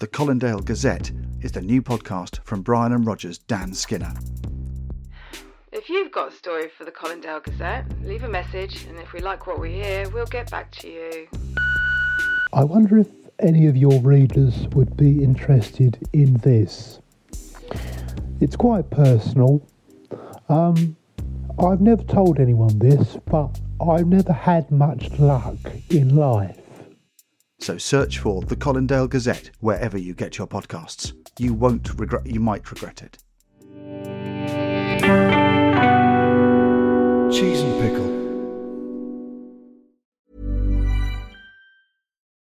The Colindale Gazette is the new podcast from Brian and Roger's Dan Skinner. If you've got a story for the Colindale Gazette, leave a message, and if we like what we hear, we'll get back to you. I wonder if any of your readers would be interested in this. It's quite personal. Um, I've never told anyone this, but I've never had much luck in life. So search for the Colindale Gazette wherever you get your podcasts. You won't regret you might regret it. Cheese and pickle.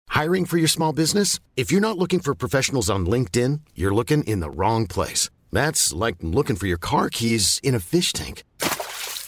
Hiring for your small business? If you're not looking for professionals on LinkedIn, you're looking in the wrong place. That's like looking for your car keys in a fish tank.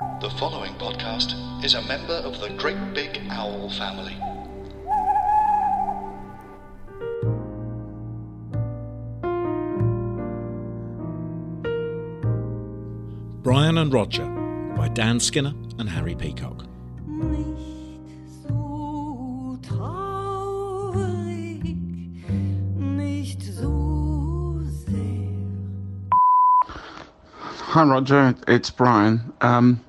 The following podcast is a member of the Great Big Owl family. Brian and Roger by Dan Skinner and Harry Peacock. Hi Roger, it's Brian. Um,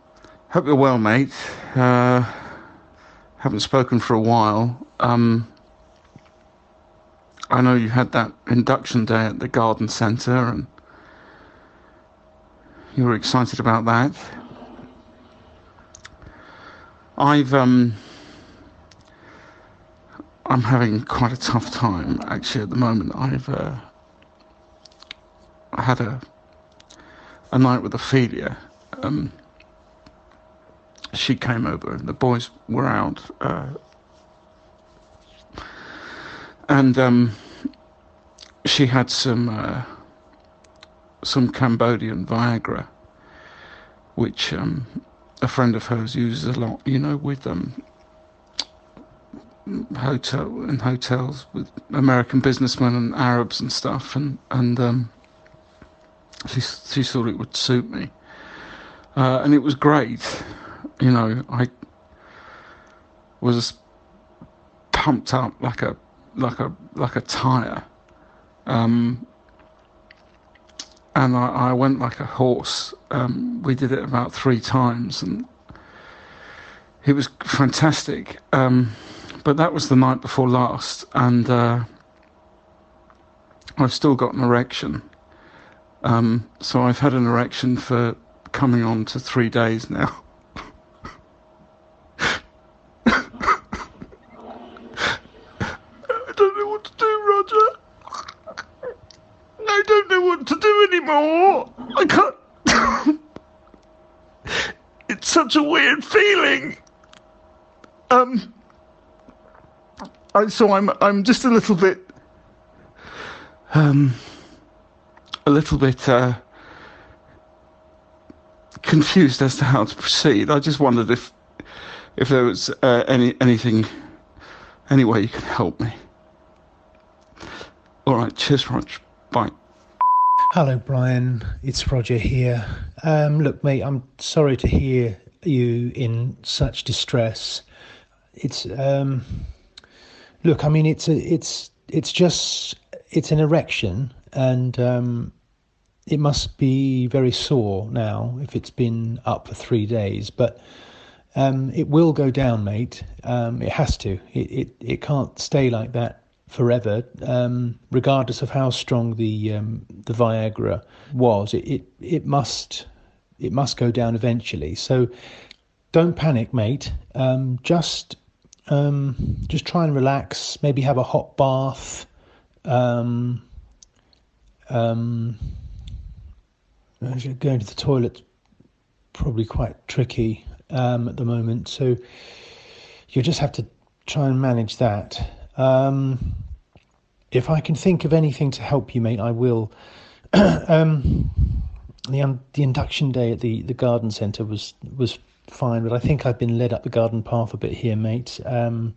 hope you're well, mate. Uh, haven't spoken for a while. Um, I know you had that induction day at the garden centre and you were excited about that. I've um, I'm having quite a tough time actually at the moment. I've uh, I had a a night with Ophelia. Um, she came over and the boys were out. Uh, and um, she had some uh, some Cambodian Viagra, which um, a friend of hers uses a lot. You know, with um, hotel in hotels with American businessmen and Arabs and stuff, and and um, she she thought it would suit me, uh, and it was great. You know, I was pumped up like a like a like a tire, um, and I, I, went like a horse. Um, we did it about three times, and it was fantastic. Um, but that was the night before last, and uh, I've still got an erection. Um, so I've had an erection for coming on to three days now. I don't know what to do, Roger. I don't know what anymore. I can't. it's such a weird feeling. Um. I, so I'm I'm just a little bit um, a little bit uh, confused as to how to proceed. I just wondered if if there was uh, any anything, any way you can help me. All right, cheers, Rog. Bye. Hello, Brian. It's Roger here. Um, look, mate, I'm sorry to hear you in such distress. It's um, look, I mean, it's a, it's it's just it's an erection, and um, it must be very sore now if it's been up for three days. But um, it will go down, mate. Um, it has to. It, it it can't stay like that forever, um, regardless of how strong the um, the Viagra was. It, it it must it must go down eventually. So don't panic, mate. Um, just um, just try and relax. Maybe have a hot bath. Um, um, going to the toilet probably quite tricky um, at the moment, so you'll just have to try and manage that. Um, if I can think of anything to help you, mate, I will. um, the the induction day at the, the garden centre was was fine, but I think I've been led up the garden path a bit here, mate. Um,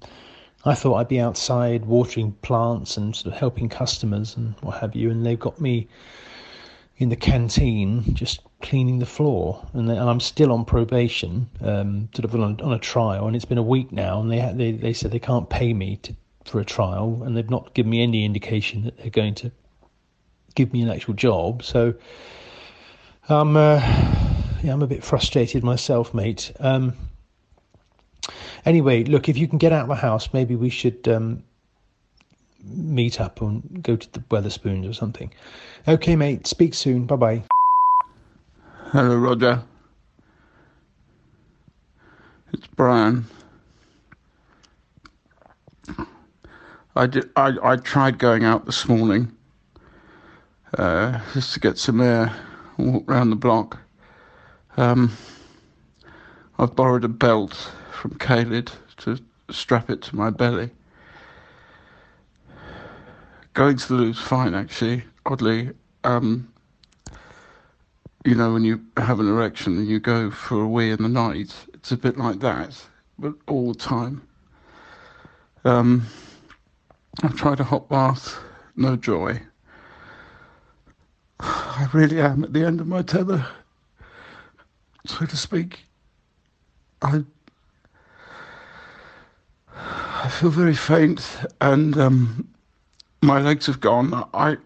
I thought I'd be outside watering plants and sort of helping customers and what have you, and they've got me in the canteen just cleaning the floor, and, they, and I'm still on probation, um, sort of on on a, trial, and it's been a week now, and they they they said they can't pay me to for a trial, and they've not given me any indication that they're going to give me an actual job. So I'm uh, yeah, I'm a bit frustrated myself, mate. Um, anyway, look, if you can get out of the house, maybe we should um, meet up and go to the Wetherspoons or something. Okay, mate. Speak soon. Bye bye. Hello, Roger. It's Brian. I did. I, I tried going out this morning uh, just to get some air, walk around the block. Um, I've borrowed a belt from Kaled to strap it to my belly. Going to the loo's fine, actually. Oddly, um, you know, when you have an erection and you go for a wee in the night, it's a bit like that, but all the time. Um, I've tried a hot bath, no joy. I really am at the end of my tether, so to speak. I I feel very faint, and um, my legs have gone. I,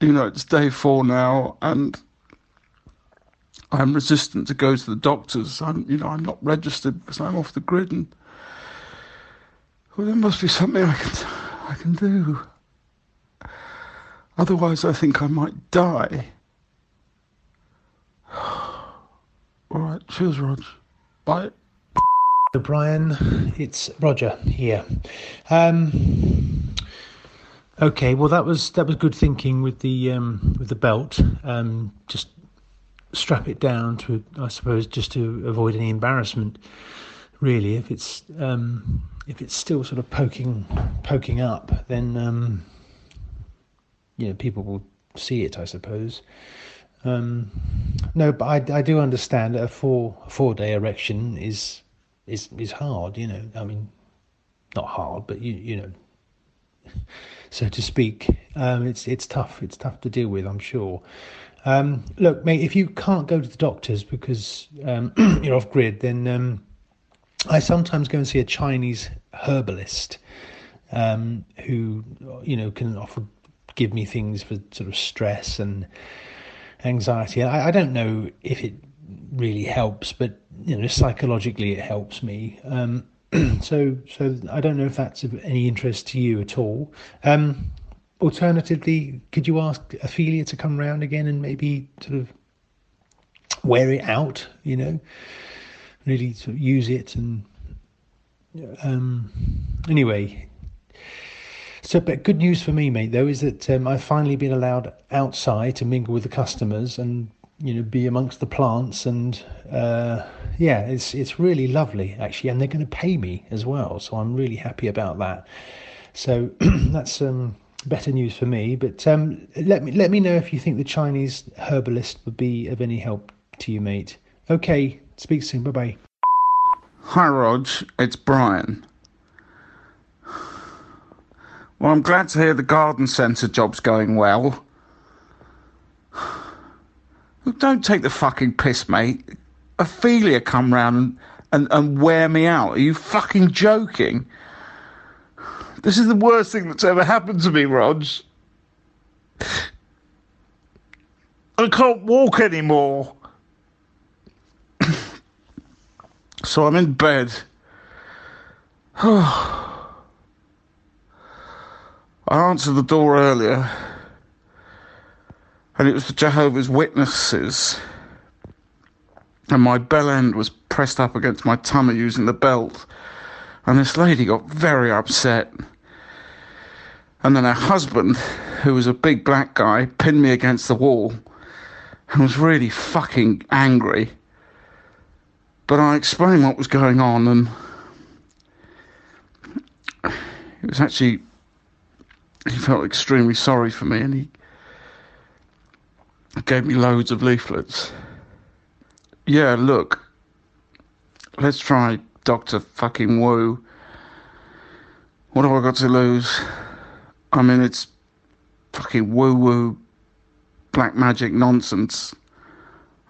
you know, it's day four now, and I'm resistant to go to the doctors. I'm, you know, I'm not registered because I'm off the grid, and well, there must be something I can. I can do. Otherwise, I think I might die. All right, cheers, Rog. Bye. Brian, it's Roger here. Um, okay, well that was that was good thinking with the um, with the belt. Um, just strap it down to, I suppose, just to avoid any embarrassment. Really, if it's um, if it's still sort of poking poking up, then um, you know people will see it, I suppose. Um, no, but I, I do understand that a four four day erection is is is hard. You know, I mean, not hard, but you you know, so to speak. Um, it's it's tough. It's tough to deal with. I'm sure. Um, look, mate, if you can't go to the doctors because um, you're off grid, then um, I sometimes go and see a Chinese herbalist um, who, you know, can often give me things for sort of stress and anxiety. I, I don't know if it really helps, but you know, psychologically it helps me. Um, so, so I don't know if that's of any interest to you at all. Um, alternatively, could you ask Ophelia to come round again and maybe sort of wear it out? You know really sort of use it and um, anyway. So, but good news for me, mate, though, is that um, I've finally been allowed outside to mingle with the customers and you know be amongst the plants and uh, yeah, it's it's really lovely actually, and they're going to pay me as well, so I'm really happy about that. So that's um, better news for me. But um, let me let me know if you think the Chinese herbalist would be of any help to you, mate. Okay, speak soon. Bye bye. Hi, Rog. It's Brian. Well, I'm glad to hear the garden centre job's going well. Don't take the fucking piss, mate. Ophelia come round and, and, and wear me out. Are you fucking joking? This is the worst thing that's ever happened to me, Rog. I can't walk anymore. So I'm in bed. I answered the door earlier, and it was the Jehovah's Witnesses. And my bell end was pressed up against my tummy using the belt. And this lady got very upset. And then her husband, who was a big black guy, pinned me against the wall and was really fucking angry. But I explained what was going on, and it was actually he felt extremely sorry for me, and he gave me loads of leaflets. Yeah, look, let's try Doctor Fucking Wu. What have I got to lose? I mean, it's fucking woo woo black magic nonsense.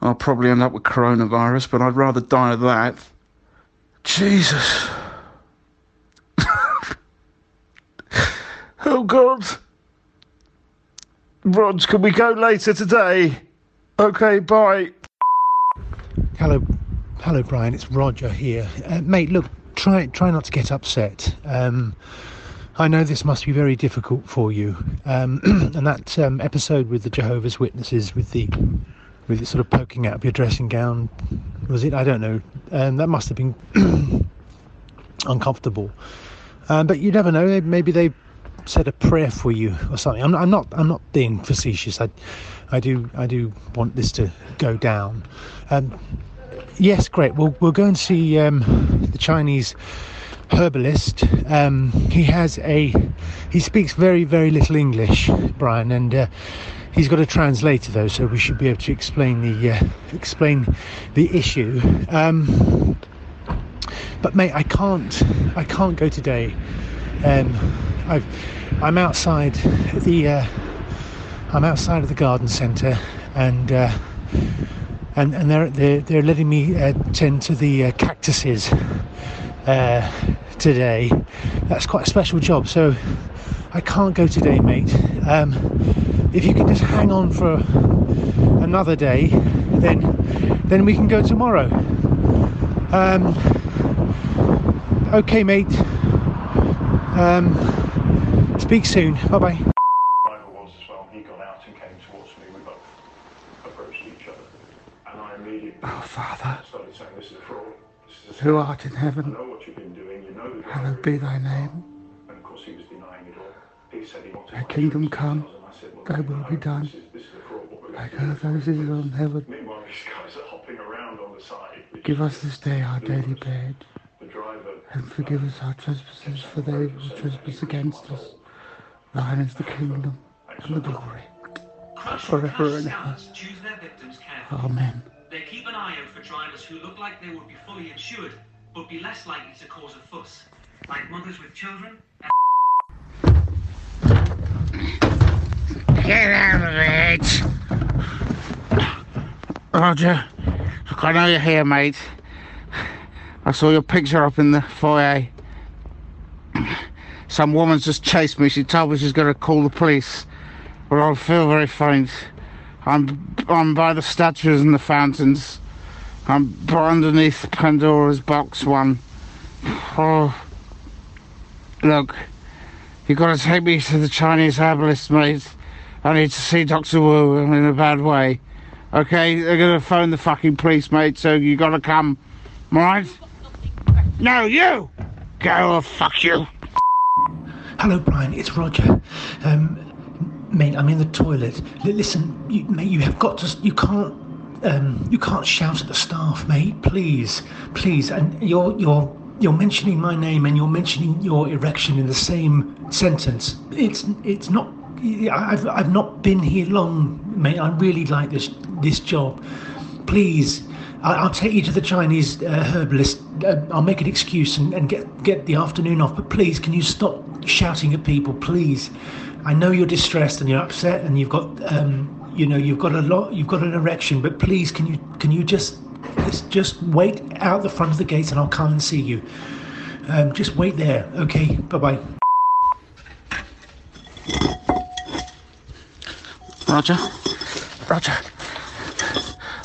I'll probably end up with coronavirus, but I'd rather die of that. Jesus. oh, God. Rog, can we go later today? Okay, bye. Hello, hello, Brian. It's Roger here, uh, mate. Look, try try not to get upset. Um, I know this must be very difficult for you, um, and that um, episode with the Jehovah's Witnesses, with the with it sort of poking out of your dressing gown, was it? I don't know. Um, that must have been uncomfortable. Um, but you never know. Maybe they said a prayer for you or something. I'm, I'm not. I'm not being facetious. I, I do. I do want this to go down. Um, yes, great. We'll we'll go and see um, the Chinese herbalist. Um, he has a he speaks very very little English, Brian, and uh, he's got a translator though, so we should be able to explain the uh, explain the issue. Um, but mate, I can't I can't go today. Um, i am outside the uh, I'm outside of the garden centre and. Uh, and, and they're, they're, they're letting me uh, tend to the uh, cactuses uh, today. That's quite a special job, so I can't go today, mate. Um, if you can just hang on for another day, then then we can go tomorrow. Um, okay, mate. Um, speak soon. Bye bye. Michael was as well. He got out and came towards me. We both approached each other, and I immediately Oh, Father, started saying, "This is a fraud. This is a who art in heaven, know what you've been doing. You know the hallowed be thy name. And of course, he was denying Thy my kingdom come, details, and I said, "Well, thy will be done, This is, this is a fraud. What we're going like to earth as it is on heaven. Meanwhile, these guys are hopping around on the side. Give us this day our daily bread, and forgive us our trespasses, for they who trespass against us. Thine is the kingdom and the glory, forever and ever. choose their victims carefully. Amen. They keep an eye out for drivers who look like they would be fully insured, but be less likely to cause a fuss, like mothers with children. Get out of it! Roger, look, I know you're here, mate. I saw your picture up in the foyer. Some woman's just chased me. She told me she's going to call the police. But I feel very faint. I'm, I'm by the statues and the fountains. I'm underneath Pandora's box one. Oh. Look, you've got to take me to the Chinese herbalist, mate. I need to see Dr. Wu. I'm in a bad way. Okay, they're gonna phone the fucking police, mate. So you gotta come, alright? No, you. Go or fuck you. Hello, Brian. It's Roger. Um, mate, I'm in the toilet. L- listen, you, mate, you have got to. You can't. Um, you can't shout at the staff, mate. Please, please. And you're you're you're mentioning my name and you're mentioning your erection in the same sentence. It's it's not. I've I've not been here long, mate. I really like this this job. Please, I'll take you to the Chinese uh, herbalist. Uh, I'll make an excuse and, and get get the afternoon off. But please, can you stop shouting at people, please? I know you're distressed and you're upset and you've got um, you know you've got a lot you've got an erection, but please, can you can you just just, just wait out the front of the gate and I'll come and see you. Um, just wait there, okay? Bye bye. Roger? Roger.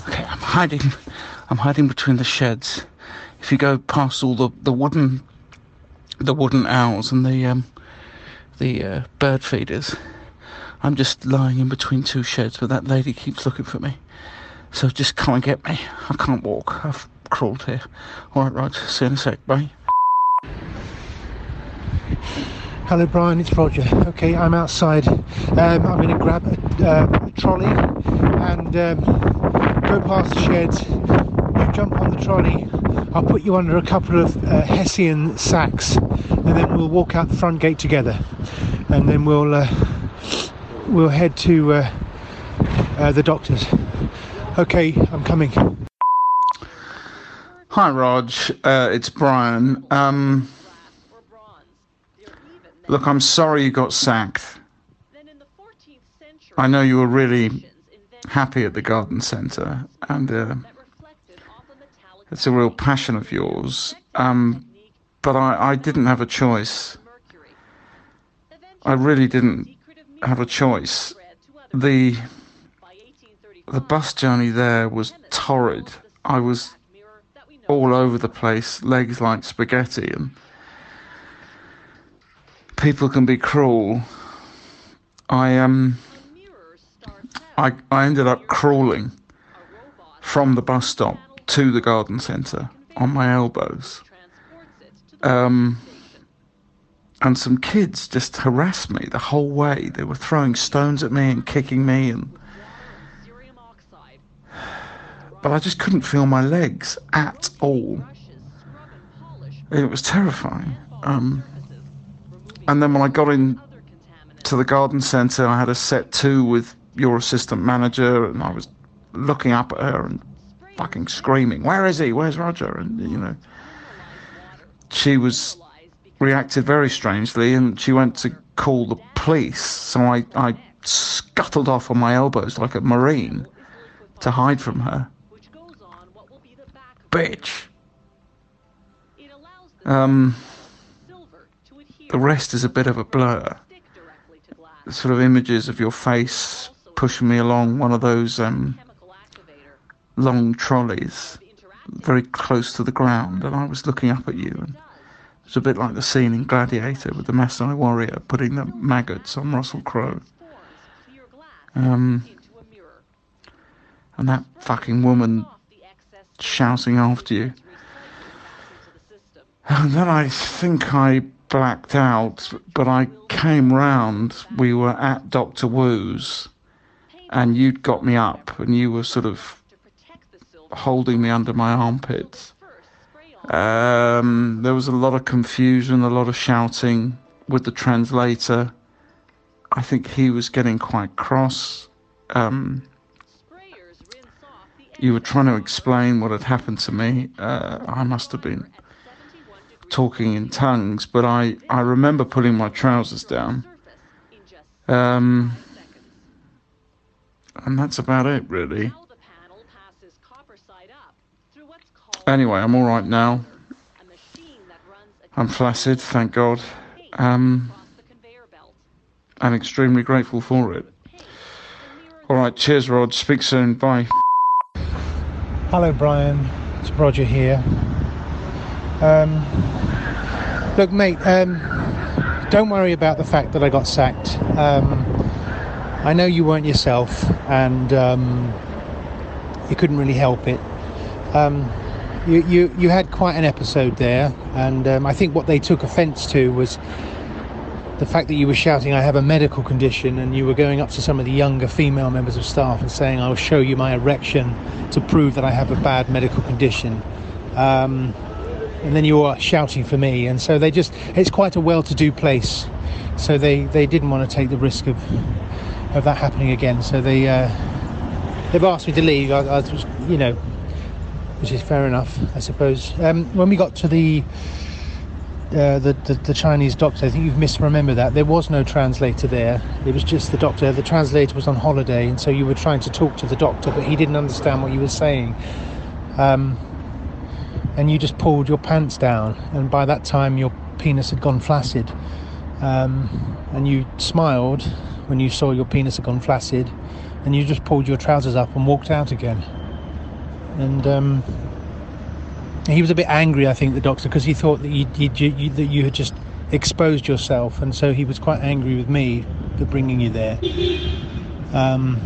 Okay, I'm hiding. I'm hiding between the sheds. If you go past all the, the wooden the wooden owls and the um the uh, bird feeders, I'm just lying in between two sheds, but that lady keeps looking for me. So just come and get me. I can't walk. I've crawled here. All right, right. See you in a sec. Bye. Hello, Brian. It's Roger. Okay, I'm outside. Um, I'm going to grab a, uh, a trolley and um, go past the sheds. You jump on the trolley. I'll put you under a couple of uh, Hessian sacks, and then we'll walk out the front gate together. And then we'll uh, we'll head to uh, uh, the doctor's. Okay, I'm coming. Hi, Rog. Uh, it's Brian. Um, look, I'm sorry you got sacked. I know you were really happy at the garden centre, and uh, it's a real passion of yours. Um, but I, I didn't have a choice. I really didn't have a choice. The the bus journey there was torrid. I was all over the place, legs like spaghetti, and people can be cruel. I um, I I ended up crawling from the bus stop to the garden centre on my elbows. Um, and some kids just harassed me the whole way. They were throwing stones at me and kicking me and but I just couldn't feel my legs at all. It was terrifying. Um, and then when I got in to the garden centre, I had a set to with your assistant manager, and I was looking up at her and fucking screaming, "Where is he? Where's Roger?" And you know, she was reacted very strangely, and she went to call the police. So I I scuttled off on my elbows like a marine to hide from her bitch. Um, the rest is a bit of a blur. Sort of images of your face pushing me along one of those um, long trolleys, very close to the ground, and I was looking up at you. And it was a bit like the scene in Gladiator with the Maasai warrior putting the maggots on Russell Crowe. Um, and that fucking woman shouting after you. And then I think I blacked out, but I came round. We were at Dr. Wu's, and you'd got me up, and you were sort of holding me under my armpits. Um, there was a lot of confusion, a lot of shouting with the translator. I think he was getting quite cross. Um, you were trying to explain what had happened to me. Uh, I must have been talking in tongues, but I, I remember pulling my trousers down. Um, and that's about it, really. Anyway, I'm all right now. I'm flaccid, thank God. Um, I'm extremely grateful for it. All right, cheers, Rod. Speak soon. Bye. Hello, Brian. It's Roger here. Um, look, mate, um, don't worry about the fact that I got sacked. Um, I know you weren't yourself and um, you couldn't really help it. Um, you, you, you had quite an episode there, and um, I think what they took offence to was the fact that you were shouting, I have a medical condition, and you were going up to some of the younger female members of staff and saying, I will show you my erection to prove that I have a bad medical condition. Um, and then you're shouting for me, and so they just it's quite a well-to-do place, so they they didn't want to take the risk of of that happening again. So they uh, they've asked me to leave. I, I was, you know, which is fair enough, I suppose. Um, when we got to the uh, the, the, the Chinese doctor. I think you've misremembered that. There was no translator there. It was just the doctor. The translator was on holiday, and so you were trying to talk to the doctor, but he didn't understand what you were saying. Um, and you just pulled your pants down, and by that time your penis had gone flaccid. Um, and you smiled when you saw your penis had gone flaccid, and you just pulled your trousers up and walked out again. And um, he was a bit angry, I think, the doctor, because he thought that you, you, you, that you had just exposed yourself, and so he was quite angry with me for bringing you there. Um,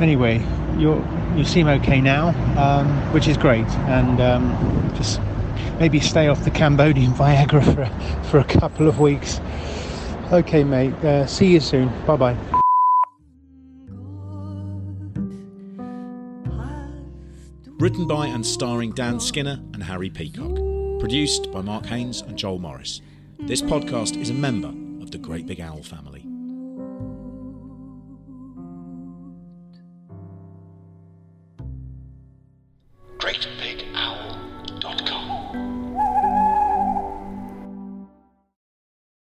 anyway, you you seem okay now, um, which is great, and um, just maybe stay off the Cambodian Viagra for for a couple of weeks. Okay, mate. Uh, see you soon. Bye bye. Written by and starring Dan Skinner and Harry Peacock. Produced by Mark Haynes and Joel Morris. This podcast is a member of the Great Big Owl family. Great.